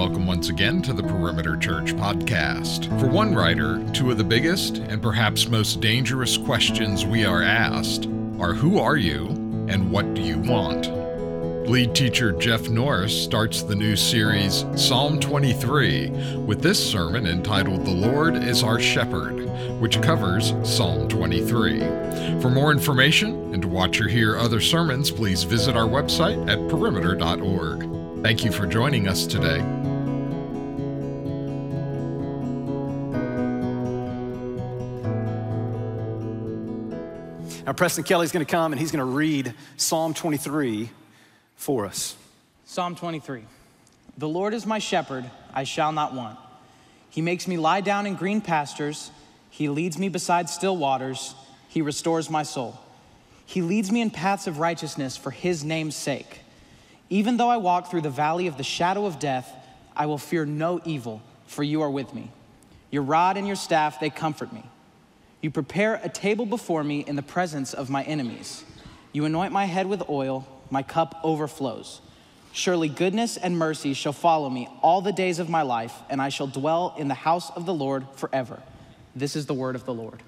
welcome once again to the Perimeter Church podcast. For one writer, two of the biggest and perhaps most dangerous questions we are asked are Who are you and what do you want? Lead teacher Jeff Norris starts the new series Psalm 23 with this sermon entitled The Lord is Our Shepherd, which covers Psalm 23. For more information and to watch or hear other sermons, please visit our website at perimeter.org. Thank you for joining us today. Now, Preston Kelly's going to come and he's going to read Psalm 23 for us. Psalm 23 The Lord is my shepherd, I shall not want. He makes me lie down in green pastures, He leads me beside still waters, He restores my soul. He leads me in paths of righteousness for His name's sake. Even though I walk through the valley of the shadow of death, I will fear no evil, for you are with me. Your rod and your staff, they comfort me. You prepare a table before me in the presence of my enemies. You anoint my head with oil, my cup overflows. Surely goodness and mercy shall follow me all the days of my life, and I shall dwell in the house of the Lord forever. This is the word of the Lord.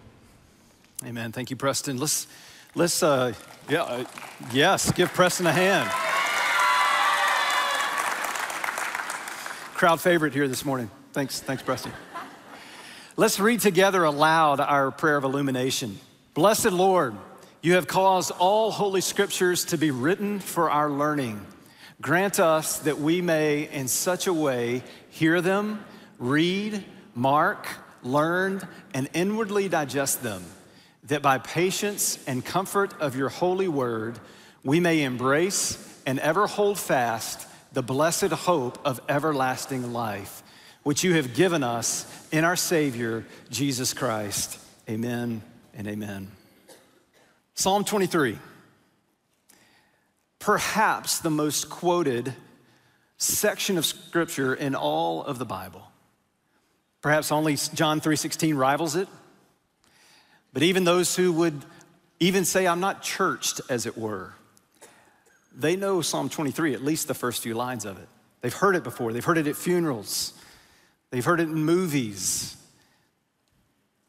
Amen. Thank you, Preston. Let's, let's, uh, yeah, uh, yes, give Preston a hand. crowd favorite here this morning. Thanks, thanks, Preston. Let's read together aloud our prayer of illumination. Blessed Lord, you have caused all holy scriptures to be written for our learning. Grant us that we may, in such a way, hear them, read, mark, learn, and inwardly digest them, that by patience and comfort of your holy word, we may embrace and ever hold fast the blessed hope of everlasting life, which you have given us in our Savior, Jesus Christ. Amen and amen. Psalm 23, perhaps the most quoted section of scripture in all of the Bible. Perhaps only John 3:16 rivals it. But even those who would even say I'm not churched as it were, they know Psalm 23, at least the first few lines of it. They've heard it before, they've heard it at funerals, they've heard it in movies.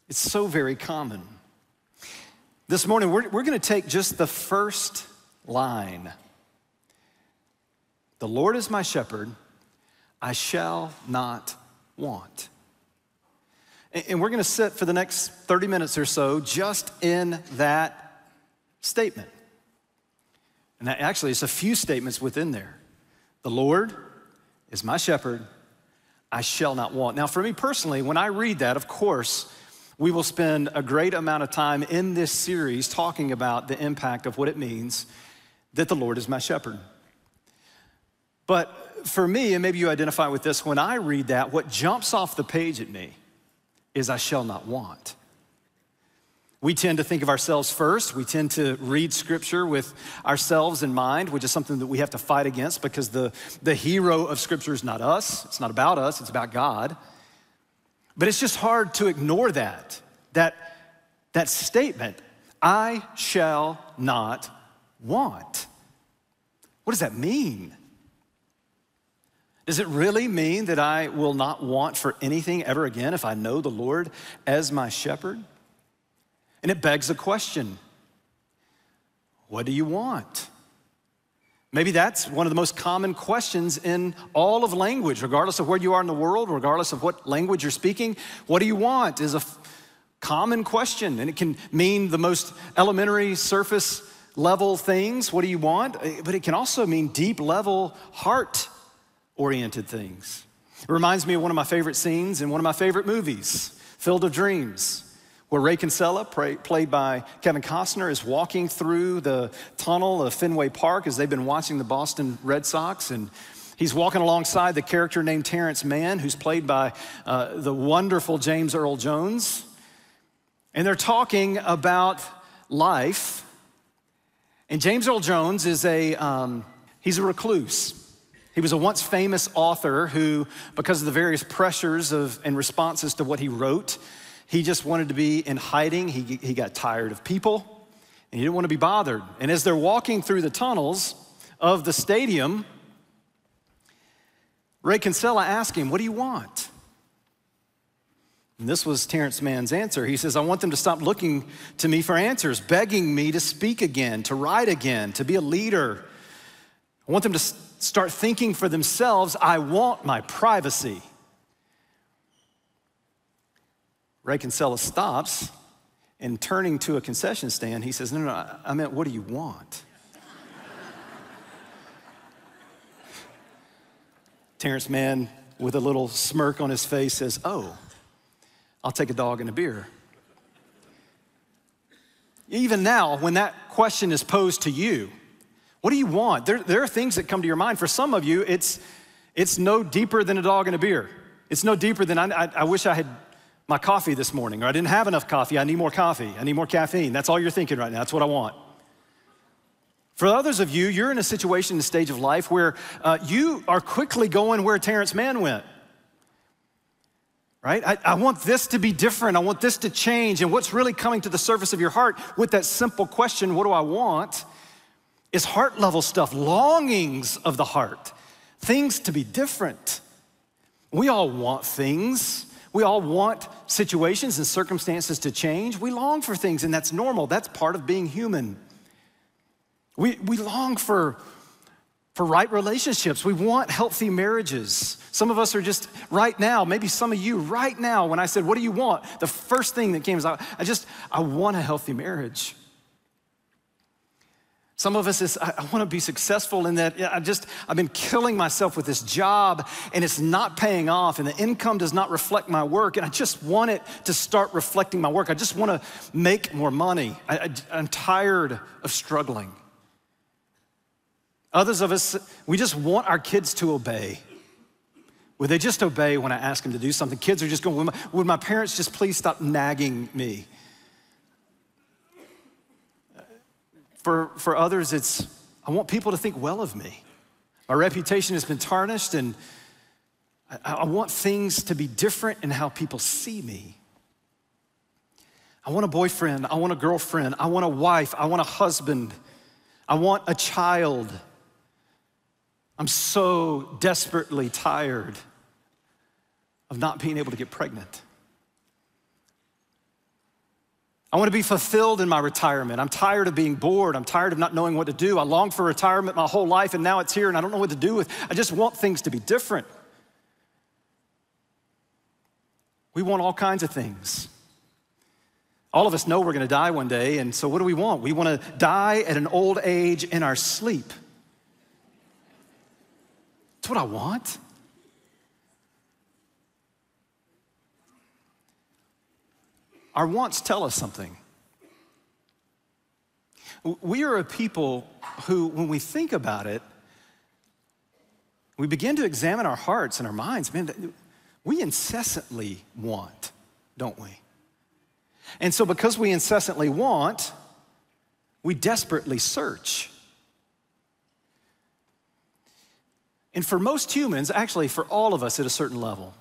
It's so very common. This morning, we're, we're going to take just the first line The Lord is my shepherd, I shall not want. And we're going to sit for the next 30 minutes or so just in that statement. And that actually, it's a few statements within there. The Lord is my shepherd, I shall not want. Now, for me personally, when I read that, of course, we will spend a great amount of time in this series talking about the impact of what it means that the Lord is my shepherd. But for me, and maybe you identify with this, when I read that, what jumps off the page at me is I shall not want. We tend to think of ourselves first. We tend to read scripture with ourselves in mind, which is something that we have to fight against because the, the hero of scripture is not us. It's not about us, it's about God. But it's just hard to ignore that, that, that statement, I shall not want. What does that mean? Does it really mean that I will not want for anything ever again if I know the Lord as my shepherd? And it begs a question What do you want? Maybe that's one of the most common questions in all of language, regardless of where you are in the world, regardless of what language you're speaking. What do you want is a f- common question, and it can mean the most elementary surface level things. What do you want? Eh, but it can also mean deep level, heart oriented things. It reminds me of one of my favorite scenes in one of my favorite movies, Field of Dreams where Ray Kinsella, played by Kevin Costner, is walking through the tunnel of Fenway Park as they've been watching the Boston Red Sox. And he's walking alongside the character named Terrence Mann, who's played by uh, the wonderful James Earl Jones. And they're talking about life. And James Earl Jones is a, um, he's a recluse. He was a once famous author who, because of the various pressures of, and responses to what he wrote, he just wanted to be in hiding. He, he got tired of people and he didn't want to be bothered. And as they're walking through the tunnels of the stadium, Ray Kinsella asked him, What do you want? And this was Terrence Mann's answer. He says, I want them to stop looking to me for answers, begging me to speak again, to write again, to be a leader. I want them to start thinking for themselves. I want my privacy. Ray Kinsella stops and turning to a concession stand, he says, No, no, no I meant, what do you want? Terrence Mann, with a little smirk on his face, says, Oh, I'll take a dog and a beer. Even now, when that question is posed to you, what do you want? There, there are things that come to your mind. For some of you, it's, it's no deeper than a dog and a beer. It's no deeper than I, I, I wish I had my coffee this morning, or I didn't have enough coffee. I need more coffee. I need more caffeine. That's all you're thinking right now. That's what I want. For others of you, you're in a situation, a stage of life where uh, you are quickly going where Terrence Mann went right? I, I, want this to be different. I want this to change. And what's really coming to the surface of your heart with that simple question, what do I want? Is heart level stuff, longings of the heart, things to be different. We all want things. We all want situations and circumstances to change. We long for things, and that's normal. That's part of being human. We, we long for for right relationships. We want healthy marriages. Some of us are just right now, maybe some of you right now, when I said, What do you want? The first thing that came is, I, I just, I want a healthy marriage. Some of us is, I, I want to be successful in that I just, I've been killing myself with this job and it's not paying off and the income does not reflect my work and I just want it to start reflecting my work. I just want to make more money. I, I, I'm tired of struggling. Others of us, we just want our kids to obey. Would they just obey when I ask them to do something? Kids are just going, would my, would my parents just please stop nagging me? For, for others, it's, I want people to think well of me. My reputation has been tarnished, and I, I want things to be different in how people see me. I want a boyfriend. I want a girlfriend. I want a wife. I want a husband. I want a child. I'm so desperately tired of not being able to get pregnant. I want to be fulfilled in my retirement. I'm tired of being bored. I'm tired of not knowing what to do. I long for retirement my whole life, and now it's here, and I don't know what to do with. I just want things to be different. We want all kinds of things. All of us know we're going to die one day, and so what do we want? We want to die at an old age in our sleep. That's what I want. Our wants tell us something. We are a people who, when we think about it, we begin to examine our hearts and our minds. Man, we incessantly want, don't we? And so, because we incessantly want, we desperately search. And for most humans, actually for all of us at a certain level,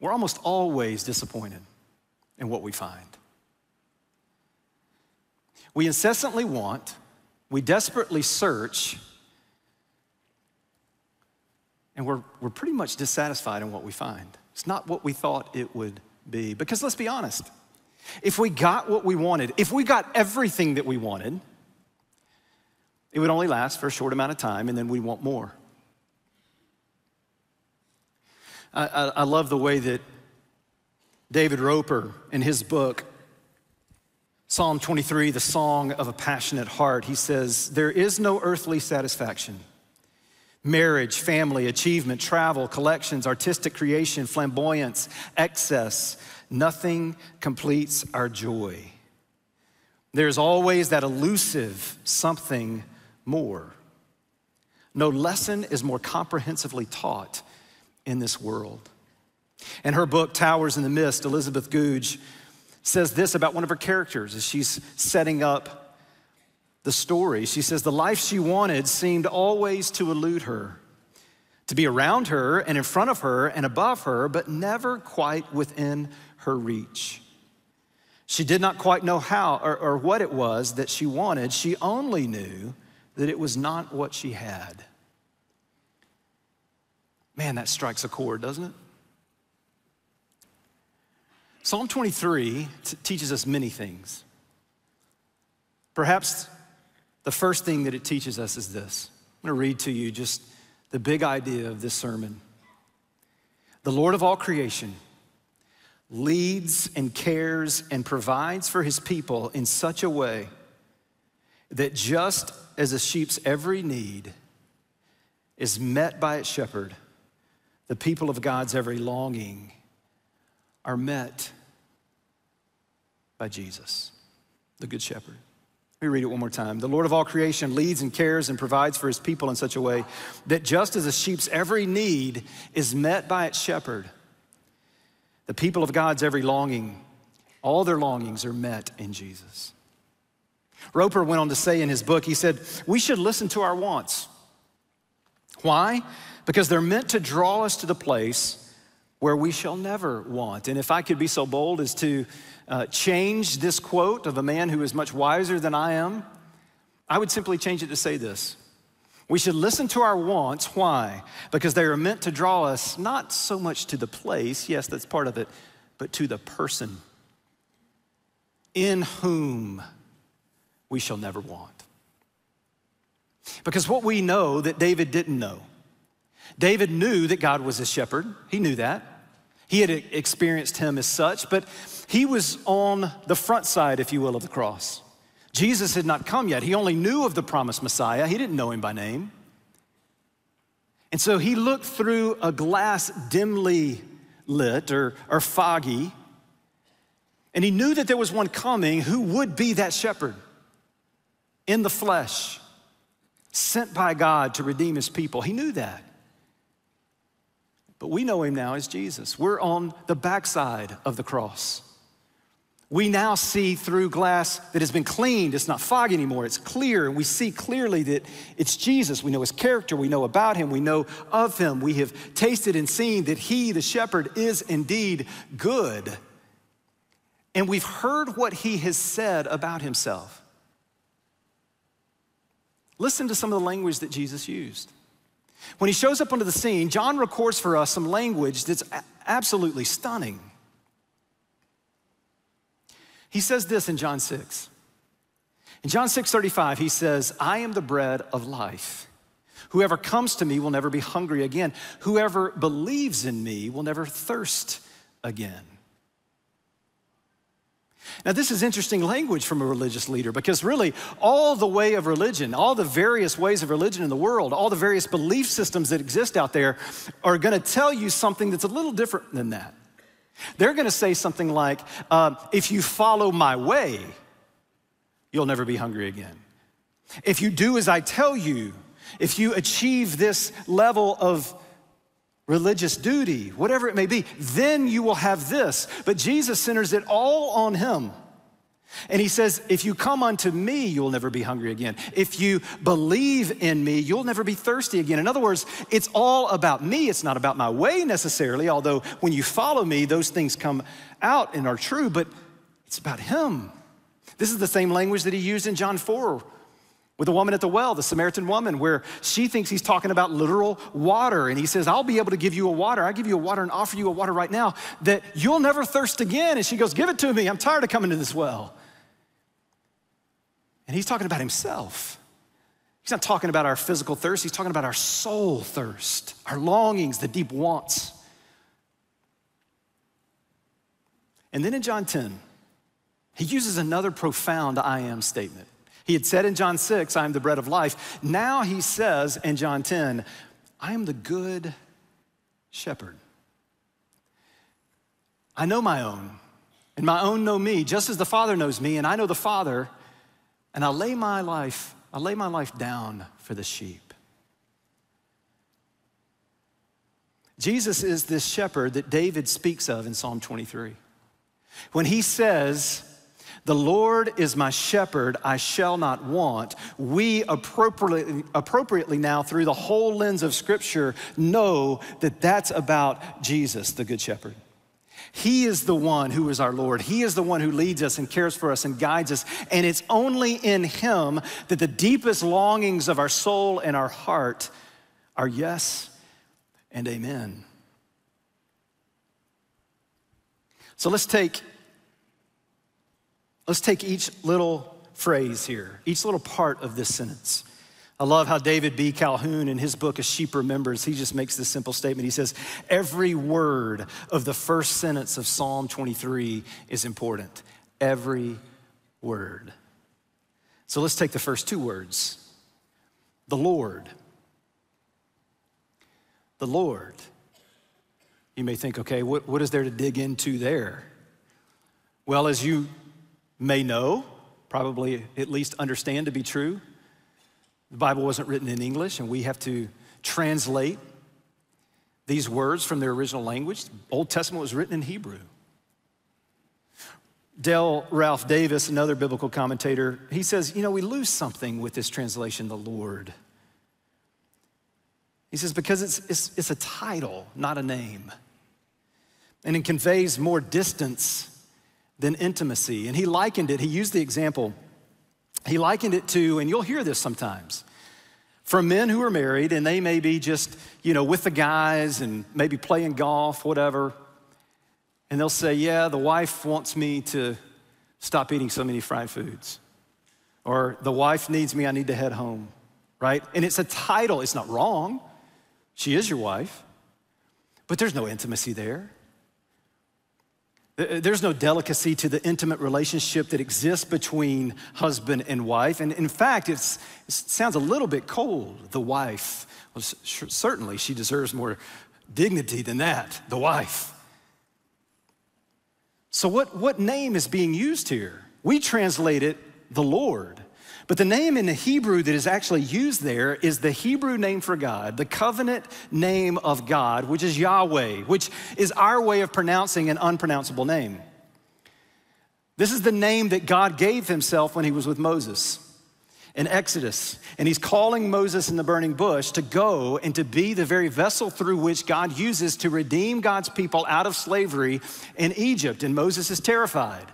we're almost always disappointed in what we find. We incessantly want, we desperately search, and we're, we're pretty much dissatisfied in what we find. It's not what we thought it would be. Because let's be honest, if we got what we wanted, if we got everything that we wanted, it would only last for a short amount of time, and then we want more. I, I, I love the way that David Roper, in his book, Psalm 23, the song of a passionate heart, he says, There is no earthly satisfaction. Marriage, family, achievement, travel, collections, artistic creation, flamboyance, excess, nothing completes our joy. There's always that elusive something more. No lesson is more comprehensively taught in this world. In her book, Towers in the Mist, Elizabeth Goudge says this about one of her characters as she's setting up the story. She says, The life she wanted seemed always to elude her, to be around her and in front of her and above her, but never quite within her reach. She did not quite know how or, or what it was that she wanted. She only knew that it was not what she had. Man, that strikes a chord, doesn't it? Psalm 23 t- teaches us many things. Perhaps the first thing that it teaches us is this. I'm going to read to you just the big idea of this sermon. The Lord of all creation leads and cares and provides for his people in such a way that just as a sheep's every need is met by its shepherd, the people of God's every longing are met by Jesus, the Good Shepherd. Let me read it one more time. The Lord of all creation leads and cares and provides for his people in such a way that just as a sheep's every need is met by its shepherd, the people of God's every longing, all their longings are met in Jesus. Roper went on to say in his book, he said, We should listen to our wants. Why? Because they're meant to draw us to the place where we shall never want. And if I could be so bold as to uh, change this quote of a man who is much wiser than I am, I would simply change it to say this We should listen to our wants. Why? Because they are meant to draw us not so much to the place, yes, that's part of it, but to the person in whom we shall never want. Because what we know that David didn't know, David knew that God was a shepherd, he knew that. He had experienced him as such, but he was on the front side, if you will, of the cross. Jesus had not come yet. He only knew of the promised Messiah, he didn't know him by name. And so he looked through a glass dimly lit or, or foggy, and he knew that there was one coming who would be that shepherd in the flesh, sent by God to redeem his people. He knew that. But we know him now as Jesus. We're on the backside of the cross. We now see through glass that has been cleaned. It's not foggy anymore, it's clear. And we see clearly that it's Jesus. We know his character, we know about him, we know of him. We have tasted and seen that he, the shepherd, is indeed good. And we've heard what he has said about himself. Listen to some of the language that Jesus used. When he shows up onto the scene, John records for us some language that's absolutely stunning. He says this in John 6. In John 6 35, he says, I am the bread of life. Whoever comes to me will never be hungry again. Whoever believes in me will never thirst again. Now, this is interesting language from a religious leader because really, all the way of religion, all the various ways of religion in the world, all the various belief systems that exist out there are going to tell you something that's a little different than that. They're going to say something like, uh, if you follow my way, you'll never be hungry again. If you do as I tell you, if you achieve this level of religious duty, whatever it may be, then you will have this. But Jesus centers it all on Him. And he says, If you come unto me, you'll never be hungry again. If you believe in me, you'll never be thirsty again. In other words, it's all about me. It's not about my way necessarily, although when you follow me, those things come out and are true, but it's about him. This is the same language that he used in John 4 with the woman at the well, the Samaritan woman, where she thinks he's talking about literal water. And he says, I'll be able to give you a water. I give you a water and offer you a water right now that you'll never thirst again. And she goes, Give it to me. I'm tired of coming to this well. And he's talking about himself. He's not talking about our physical thirst, he's talking about our soul thirst, our longings, the deep wants. And then in John 10, he uses another profound I am statement. He had said in John 6, I am the bread of life. Now he says in John 10, I am the good shepherd. I know my own, and my own know me, just as the Father knows me, and I know the Father, and I lay my life, I lay my life down for the sheep. Jesus is this shepherd that David speaks of in Psalm 23. When he says, the Lord is my shepherd, I shall not want. We appropriately, appropriately now, through the whole lens of Scripture, know that that's about Jesus, the Good Shepherd. He is the one who is our Lord. He is the one who leads us and cares for us and guides us. And it's only in Him that the deepest longings of our soul and our heart are yes and amen. So let's take let's take each little phrase here, each little part of this sentence. I love how David B. Calhoun, in his book, A Sheep Remembers, he just makes this simple statement. He says, Every word of the first sentence of Psalm 23 is important. Every word. So let's take the first two words the Lord. The Lord. You may think, okay, what, what is there to dig into there? Well, as you may know, probably at least understand to be true, the Bible wasn't written in English, and we have to translate these words from their original language. The Old Testament was written in Hebrew. Dale Ralph Davis, another biblical commentator, he says, you know, we lose something with this translation, the Lord. He says, because it's, it's, it's a title, not a name. And it conveys more distance than intimacy. And he likened it, he used the example he likened it to, and you'll hear this sometimes, from men who are married and they may be just, you know, with the guys and maybe playing golf, whatever. And they'll say, Yeah, the wife wants me to stop eating so many fried foods. Or the wife needs me, I need to head home, right? And it's a title, it's not wrong. She is your wife, but there's no intimacy there. Uh, there's no delicacy to the intimate relationship that exists between husband and wife. And in fact, it sounds a little bit cold. The wife, well, certainly she deserves more dignity than that, the wife. So, what, what name is being used here? We translate it the Lord. But the name in the Hebrew that is actually used there is the Hebrew name for God, the covenant name of God, which is Yahweh, which is our way of pronouncing an unpronounceable name. This is the name that God gave himself when he was with Moses in Exodus. And he's calling Moses in the burning bush to go and to be the very vessel through which God uses to redeem God's people out of slavery in Egypt. And Moses is terrified.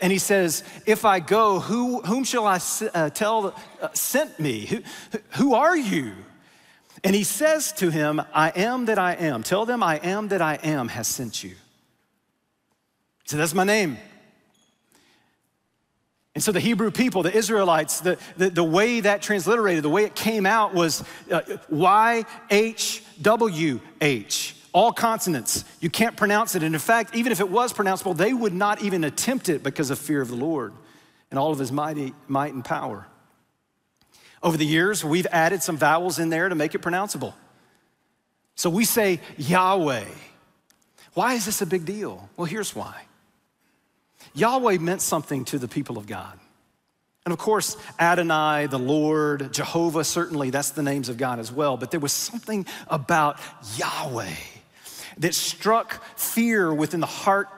And he says, If I go, who, whom shall I uh, tell uh, sent me? Who, who are you? And he says to him, I am that I am. Tell them I am that I am has sent you. So that's my name. And so the Hebrew people, the Israelites, the, the, the way that transliterated, the way it came out was uh, Y-H-W-H all consonants. You can't pronounce it. And in fact, even if it was pronounceable, they would not even attempt it because of fear of the Lord and all of his mighty might and power. Over the years, we've added some vowels in there to make it pronounceable. So we say Yahweh. Why is this a big deal? Well, here's why. Yahweh meant something to the people of God. And of course, Adonai, the Lord, Jehovah, certainly that's the names of God as well. But there was something about Yahweh that struck fear within the heart,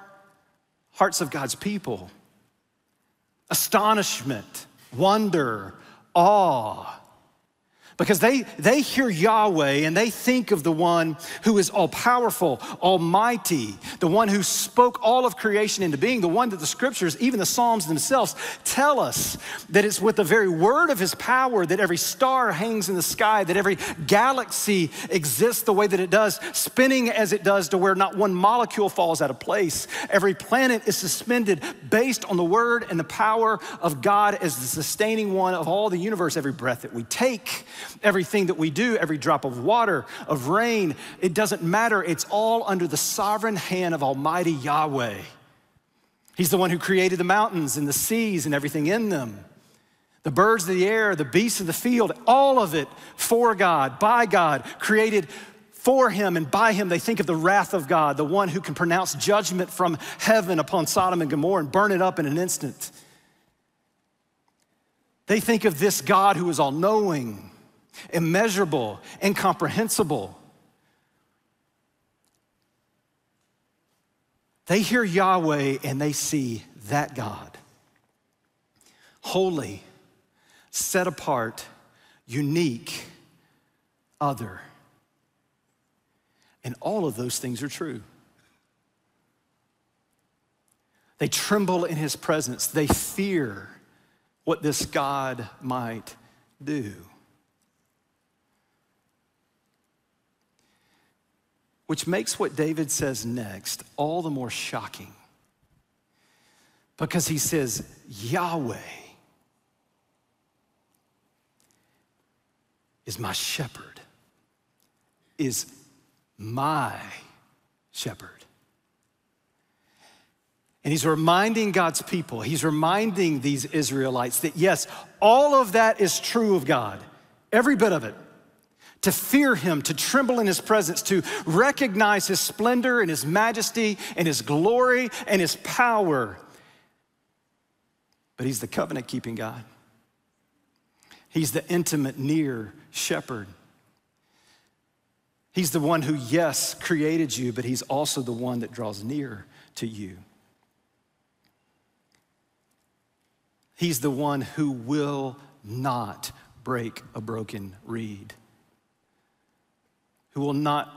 hearts of God's people. Astonishment, wonder, awe, because they, they hear Yahweh and they think of the one who is all powerful, almighty, the one who spoke all of creation into being, the one that the scriptures, even the Psalms themselves, tell us that it's with the very word of his power that every star hangs in the sky, that every galaxy exists the way that it does, spinning as it does to where not one molecule falls out of place. Every planet is suspended based on the word and the power of God as the sustaining one of all the universe, every breath that we take Everything that we do, every drop of water, of rain, it doesn't matter. It's all under the sovereign hand of Almighty Yahweh. He's the one who created the mountains and the seas and everything in them. The birds of the air, the beasts of the field, all of it for God, by God, created for him and by him they think of the wrath of God, the one who can pronounce judgment from heaven upon Sodom and Gomorrah and burn it up in an instant. They think of this God who is all knowing, immeasurable, incomprehensible. They hear Yahweh and they see that God. Holy, set apart, unique, other. And all of those things are true. They tremble in his presence. They fear what this God might do. Which makes what David says next all the more shocking. Because he says, Yahweh is my shepherd, is my shepherd. And he's reminding God's people, he's reminding these Israelites that yes, all of that is true of God, every bit of it. To fear him, to tremble in his presence, to recognize his splendor and his majesty and his glory and his power. But he's the covenant keeping God. He's the intimate, near shepherd. He's the one who, yes, created you, but he's also the one that draws near to you. He's the one who will not break a broken reed, who will not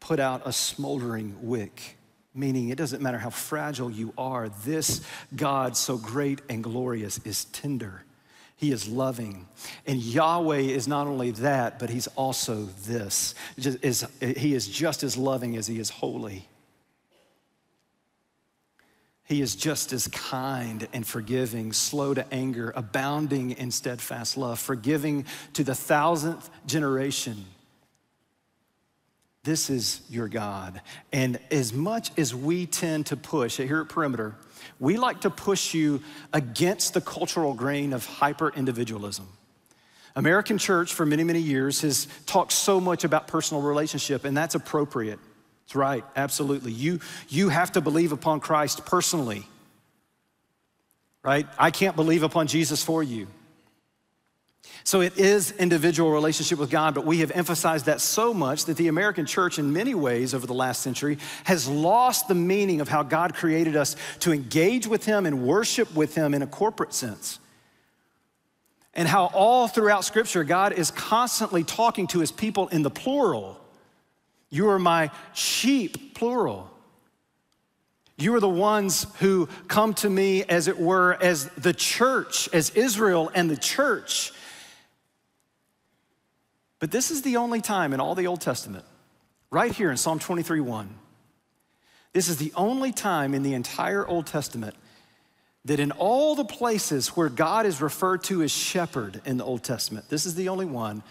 put out a smoldering wick, meaning it doesn't matter how fragile you are, this God, so great and glorious, is tender. He is loving. And Yahweh is not only that, but He's also this. He is just as loving as He is holy. He is just as kind and forgiving, slow to anger, abounding in steadfast love, forgiving to the thousandth generation. This is your God. And as much as we tend to push here at Perimeter, we like to push you against the cultural grain of hyper individualism. American church, for many, many years, has talked so much about personal relationship, and that's appropriate. It's right, absolutely. You, you have to believe upon Christ personally, right? I can't believe upon Jesus for you. So it is individual relationship with God, but we have emphasized that so much that the American church, in many ways over the last century, has lost the meaning of how God created us to engage with Him and worship with Him in a corporate sense. And how all throughout Scripture, God is constantly talking to His people in the plural you are my sheep, plural. You are the ones who come to me, as it were, as the church, as Israel and the church. But this is the only time in all the Old Testament, right here in Psalm 23 1. This is the only time in the entire Old Testament that in all the places where God is referred to as shepherd in the Old Testament, this is the only one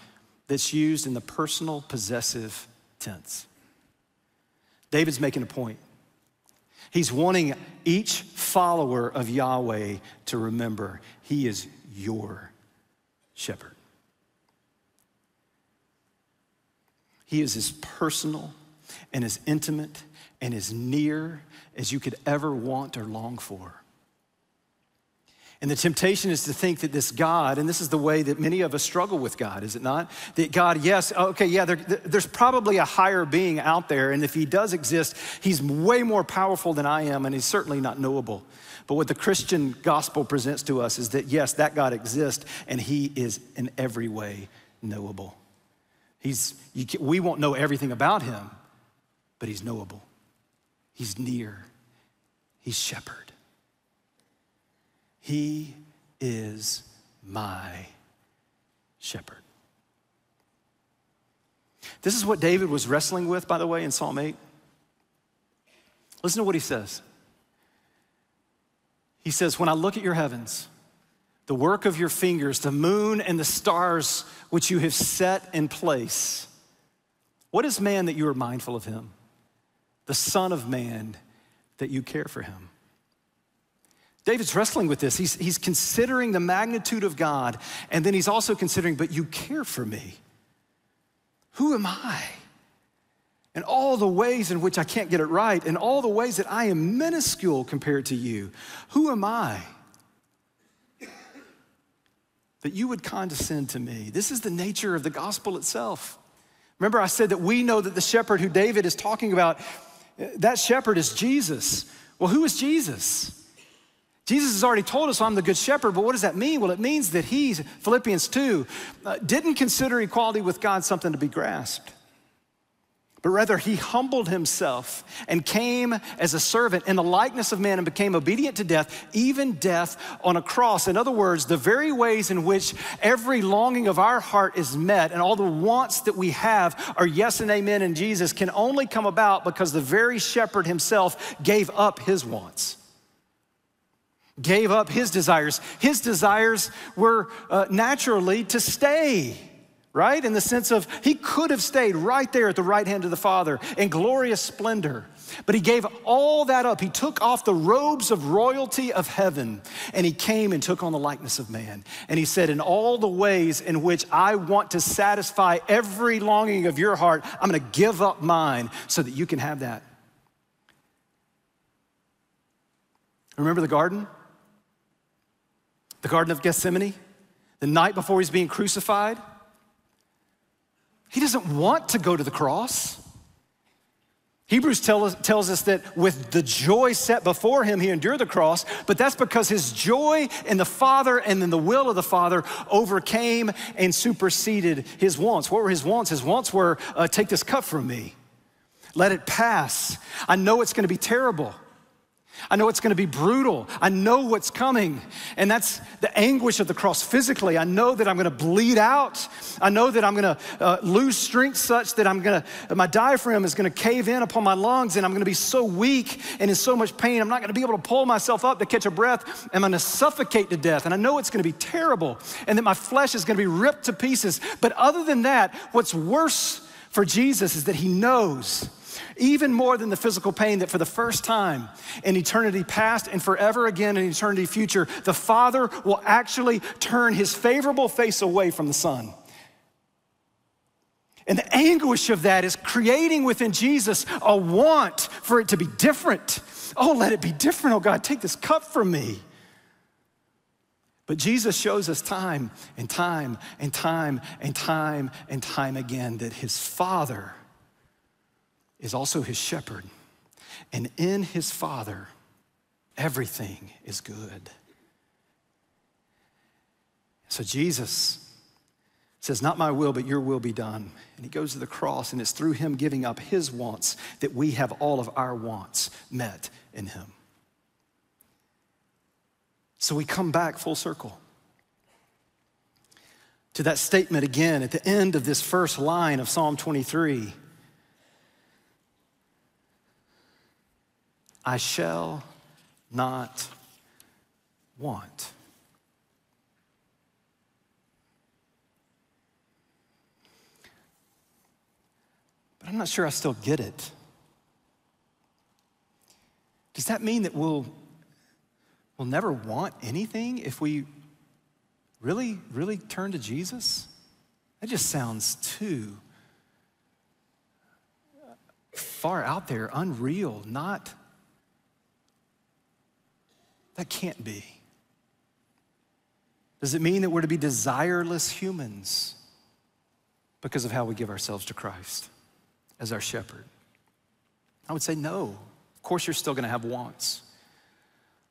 that's used in the personal possessive tense. David's making a point. He's wanting each follower of Yahweh to remember he is your shepherd. He is as personal and as intimate and as near as you could ever want or long for. And the temptation is to think that this God, and this is the way that many of us struggle with God, is it not? That God, yes, oh, okay, yeah, there, there's probably a higher being out there, and if he does exist, he's way more powerful than I am, and he's certainly not knowable. But what the Christian gospel presents to us is that, yes, that God exists, and he is in every way knowable. He's, we won't know everything about him, but he's knowable, he's near, he's shepherd. He is my shepherd. This is what David was wrestling with, by the way, in Psalm 8. Listen to what he says. He says, When I look at your heavens, the work of your fingers, the moon and the stars which you have set in place, what is man that you are mindful of him? The Son of Man that you care for him. David's wrestling with this. He's, he's considering the magnitude of God, and then he's also considering, but you care for me. Who am I? And all the ways in which I can't get it right, and all the ways that I am minuscule compared to you. Who am I? That you would condescend to me. This is the nature of the gospel itself. Remember, I said that we know that the shepherd who David is talking about, that shepherd is Jesus. Well, who is Jesus? Jesus has already told us I'm the good shepherd, but what does that mean? Well, it means that he, Philippians 2, uh, didn't consider equality with God something to be grasped, but rather he humbled himself and came as a servant in the likeness of man and became obedient to death, even death on a cross. In other words, the very ways in which every longing of our heart is met and all the wants that we have are yes and amen in Jesus can only come about because the very shepherd himself gave up his wants. Gave up his desires. His desires were uh, naturally to stay right? In the sense of he could have stayed right there at the right hand of the Father in glorious splendor. But he gave all that up. He took off the robes of royalty of heaven and he came and took on the likeness of man. And he said, In all the ways in which I want to satisfy every longing of your heart, I'm gonna give up mine so that you can have that. Remember the garden? The Garden of Gethsemane? The night before he's being crucified? He doesn't want to go to the cross. Hebrews tell us, tells us that with the joy set before him, he endured the cross, but that's because his joy in the Father and in the will of the Father overcame and superseded his wants. What were his wants? His wants were uh, take this cup from me, let it pass. I know it's going to be terrible. I know it's going to be brutal. I know what's coming. And that's the anguish of the cross physically. I know that I'm going to bleed out. I know that I'm going to uh, lose strength such that I'm going to, my diaphragm is going to cave in upon my lungs and I'm going to be so weak and in so much pain. I'm not going to be able to pull myself up to catch a breath. I'm going to suffocate to death. And I know it's going to be terrible and that my flesh is going to be ripped to pieces. But other than that, what's worse for Jesus is that he knows even more than the physical pain that for the first time in eternity past and forever again in eternity future, the Father will actually turn his favorable face away from the Son. And the anguish of that is creating within Jesus a want for it to be different. Oh, let it be different. Oh, God, take this cup from me. But Jesus shows us time and time and time and time and time again that his Father is also his shepherd. And in his Father, everything is good. So Jesus says, Not my will, but your will be done. And he goes to the cross, and it's through him giving up his wants that we have all of our wants met in him. So we come back full circle to that statement again at the end of this first line of Psalm 23 I shall not want. But I'm not sure I still get it. Does that mean that we'll, we'll never want anything if we really, really turn to Jesus? That just sounds too far out there, unreal, not that can't be. Does it mean that we're to be desireless humans because of how we give ourselves to Christ as our shepherd? I would say no. Of course, you're still going to have wants.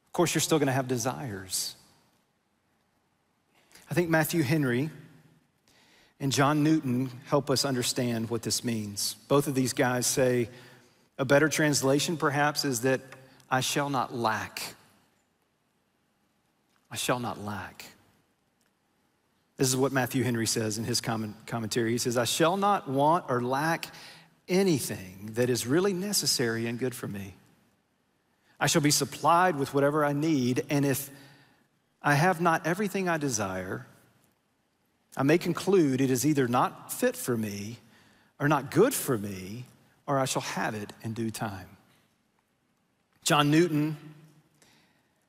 Of course, you're still going to have desires. I think Matthew Henry and John Newton help us understand what this means. Both of these guys say a better translation, perhaps, is that I shall not lack I shall not lack. This is what Matthew Henry says in his commentary. He says, I shall not want or lack anything that is really necessary and good for me. I shall be supplied with whatever I need, and if I have not everything I desire, I may conclude it is either not fit for me or not good for me, or I shall have it in due time. John Newton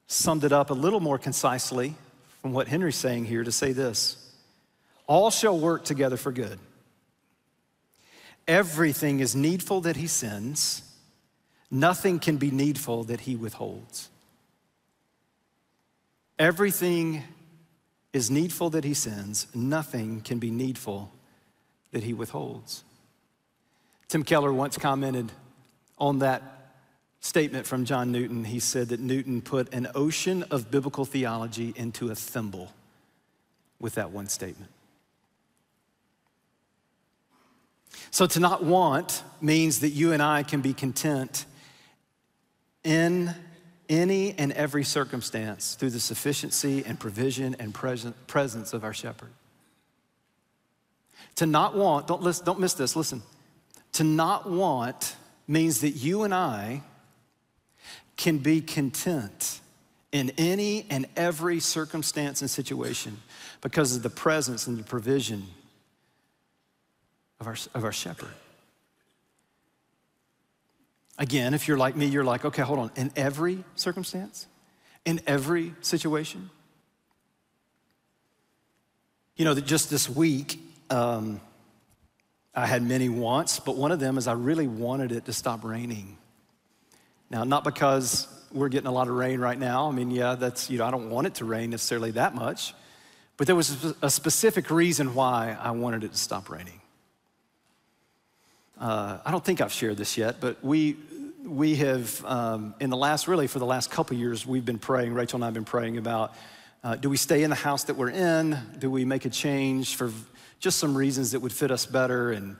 summed it up a little more concisely from what Henry's saying here to say this All shall work together for good. Everything is needful that he sends, nothing can be needful that he withholds. Everything is needful that he sends, nothing can be needful that he withholds. Tim Keller once commented on that statement from John Newton. He said that Newton put an ocean of biblical theology into a thimble with that one statement. So to not want means that you and I can be content in any and every circumstance through the sufficiency and provision and presence of our shepherd. To not want, don't, listen, don't miss this, listen. To not want means that you and I can be content in any and every circumstance and situation because of the presence and the provision of our, of our shepherd. Again, if you're like me, you're like, okay, hold on. In every circumstance, in every situation. You know, that just this week, um, I had many wants, but one of them is I really wanted it to stop raining. Now, not because we're getting a lot of rain right now. I mean, yeah, that's, you know, I don't want it to rain necessarily that much, but there was a specific reason why I wanted it to stop raining. Uh, I don't think I've shared this yet, but we, we have, um, in the last, really for the last couple years, we've been praying, Rachel and I have been praying about uh, do we stay in the house that we're in? Do we make a change for just some reasons that would fit us better? And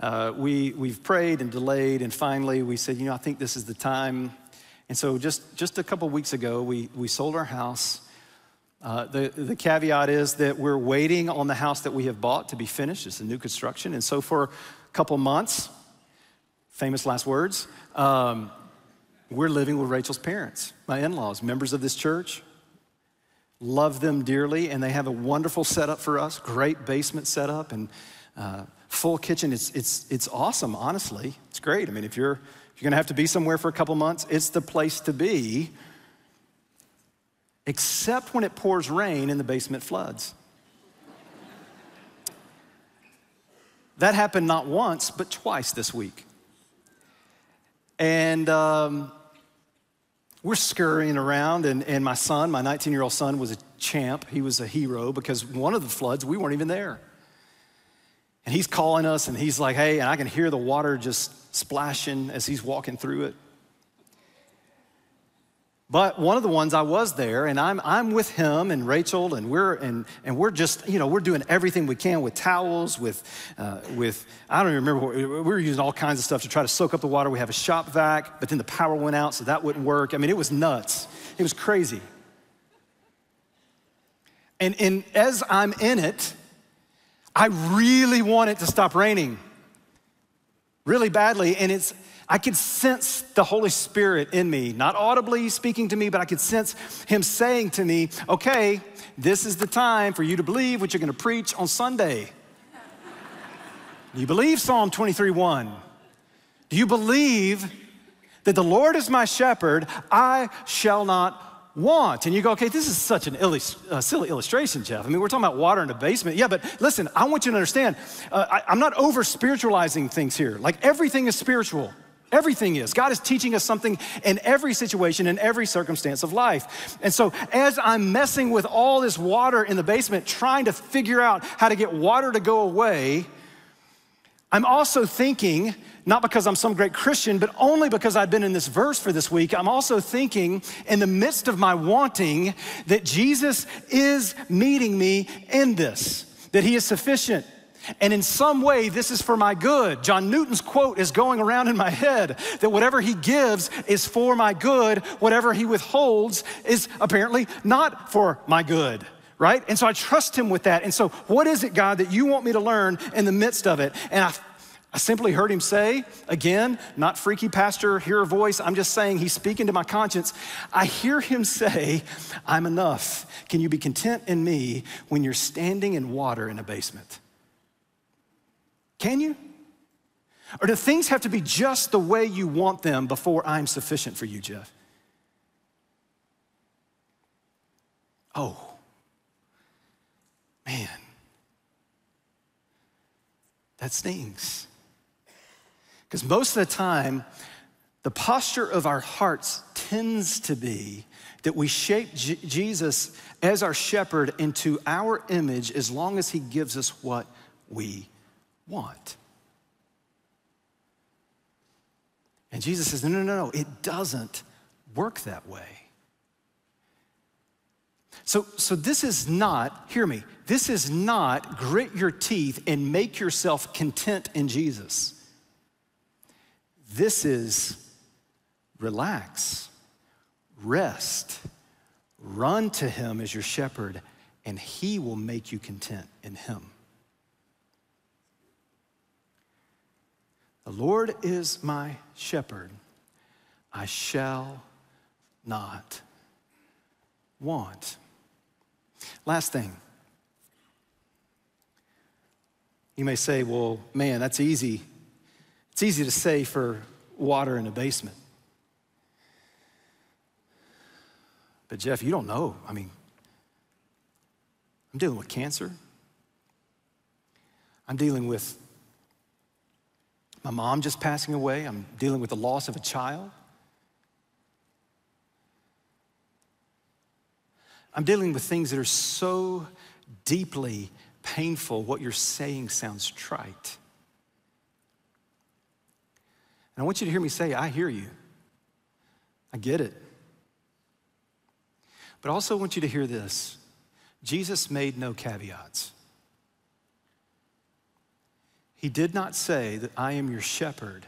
uh, we, we've prayed and delayed, and finally we said, you know, I think this is the time. And so just, just a couple weeks ago, we, we sold our house. Uh, the, the caveat is that we're waiting on the house that we have bought to be finished. It's a new construction. And so for a couple months, famous last words, um, we're living with Rachel's parents, my in laws, members of this church. Love them dearly, and they have a wonderful setup for us great basement setup and uh, full kitchen. It's, it's, it's awesome, honestly. It's great. I mean, if you're, if you're gonna have to be somewhere for a couple months, it's the place to be, except when it pours rain and the basement floods. That happened not once, but twice this week. And um, we're scurrying around, and, and my son, my 19 year old son, was a champ. He was a hero because one of the floods, we weren't even there. And he's calling us, and he's like, hey, and I can hear the water just splashing as he's walking through it. But one of the ones I was there, and I'm, I'm with him and Rachel, and we're, and, and we're just, you know, we're doing everything we can with towels, with, uh, with I don't even remember, we were using all kinds of stuff to try to soak up the water. We have a shop vac, but then the power went out, so that wouldn't work. I mean, it was nuts. It was crazy. And, and as I'm in it, I really want it to stop raining really badly. And it's, I could sense the Holy Spirit in me, not audibly speaking to me, but I could sense Him saying to me, okay, this is the time for you to believe what you're gonna preach on Sunday. Do you believe Psalm 23 1? Do you believe that the Lord is my shepherd, I shall not want. And you go, okay, this is such an illus- uh, silly illustration, Jeff. I mean, we're talking about water in a basement. Yeah, but listen, I want you to understand, uh, I, I'm not over spiritualizing things here. Like everything is spiritual. Everything is. God is teaching us something in every situation, in every circumstance of life. And so, as I'm messing with all this water in the basement, trying to figure out how to get water to go away, I'm also thinking, not because I'm some great Christian, but only because I've been in this verse for this week, I'm also thinking in the midst of my wanting that Jesus is meeting me in this, that He is sufficient. And in some way, this is for my good. John Newton's quote is going around in my head that whatever he gives is for my good, whatever he withholds is apparently not for my good, right? And so I trust him with that. And so, what is it, God, that you want me to learn in the midst of it? And I I simply heard him say, again, not freaky pastor, hear a voice. I'm just saying he's speaking to my conscience. I hear him say, I'm enough. Can you be content in me when you're standing in water in a basement? Can you? Or do things have to be just the way you want them before I'm sufficient for you, Jeff? Oh, man, that stings. Because most of the time, the posture of our hearts tends to be that we shape J- Jesus as our shepherd into our image as long as he gives us what we want. And Jesus says, No, no, no, no, it doesn't work that way. So, so this is not, hear me, this is not grit your teeth and make yourself content in Jesus. This is relax, rest, run to Him as your shepherd, and He will make you content in Him. The Lord is my shepherd, I shall not want. Last thing. You may say, well, man, that's easy. It's easy to say for water in a basement. But Jeff, you don't know. I mean, I'm dealing with cancer. I'm dealing with my mom just passing away. I'm dealing with the loss of a child. I'm dealing with things that are so deeply painful. What you're saying sounds trite. And I want you to hear me say, I hear you. I get it. But I also want you to hear this Jesus made no caveats. He did not say that I am your shepherd,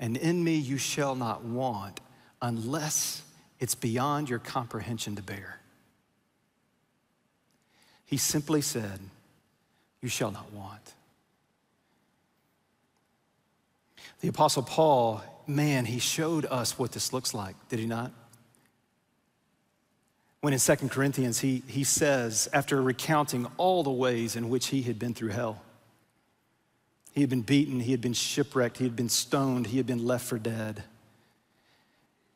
and in me you shall not want unless it's beyond your comprehension to bear. He simply said, You shall not want. The Apostle Paul, man, he showed us what this looks like, did he not? When in 2 Corinthians, he, he says, after recounting all the ways in which he had been through hell, he had been beaten, he had been shipwrecked, he had been stoned, he had been left for dead.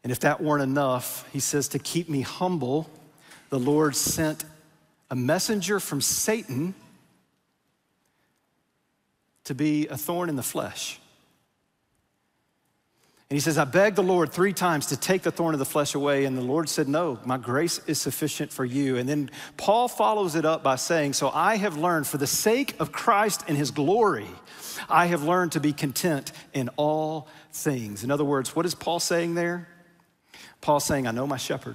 And if that weren't enough, he says, to keep me humble, the Lord sent a messenger from Satan to be a thorn in the flesh. And he says, I begged the Lord three times to take the thorn of the flesh away. And the Lord said, No, my grace is sufficient for you. And then Paul follows it up by saying, So I have learned for the sake of Christ and his glory, I have learned to be content in all things. In other words, what is Paul saying there? Paul's saying, I know my shepherd.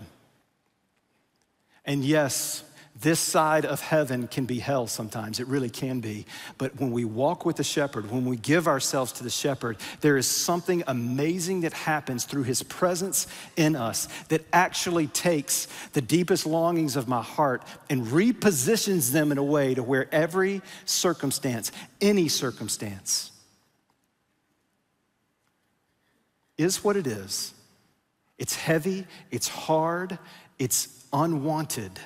And yes, this side of heaven can be hell sometimes. It really can be. But when we walk with the shepherd, when we give ourselves to the shepherd, there is something amazing that happens through his presence in us that actually takes the deepest longings of my heart and repositions them in a way to where every circumstance, any circumstance, is what it is it's heavy, it's hard, it's unwanted.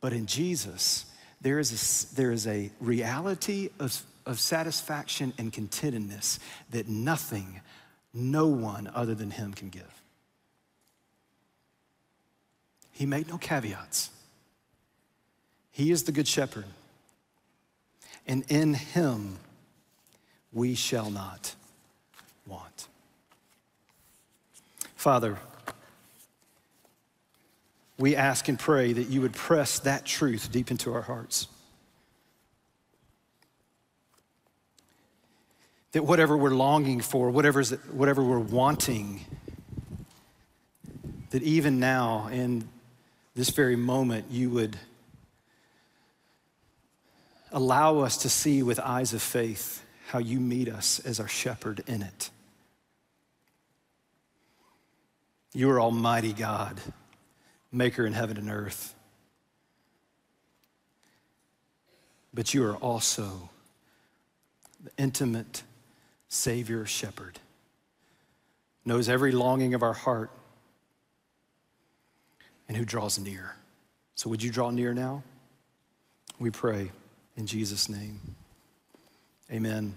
But in Jesus, there is a, there is a reality of, of satisfaction and contentedness that nothing, no one other than Him can give. He made no caveats. He is the Good Shepherd. And in Him we shall not want. Father, we ask and pray that you would press that truth deep into our hearts. That whatever we're longing for, whatever's, whatever we're wanting, that even now, in this very moment, you would allow us to see with eyes of faith how you meet us as our shepherd in it. You are Almighty God, maker in heaven and earth. But you are also the intimate Savior shepherd, knows every longing of our heart, and who draws near. So, would you draw near now? We pray in Jesus' name. Amen.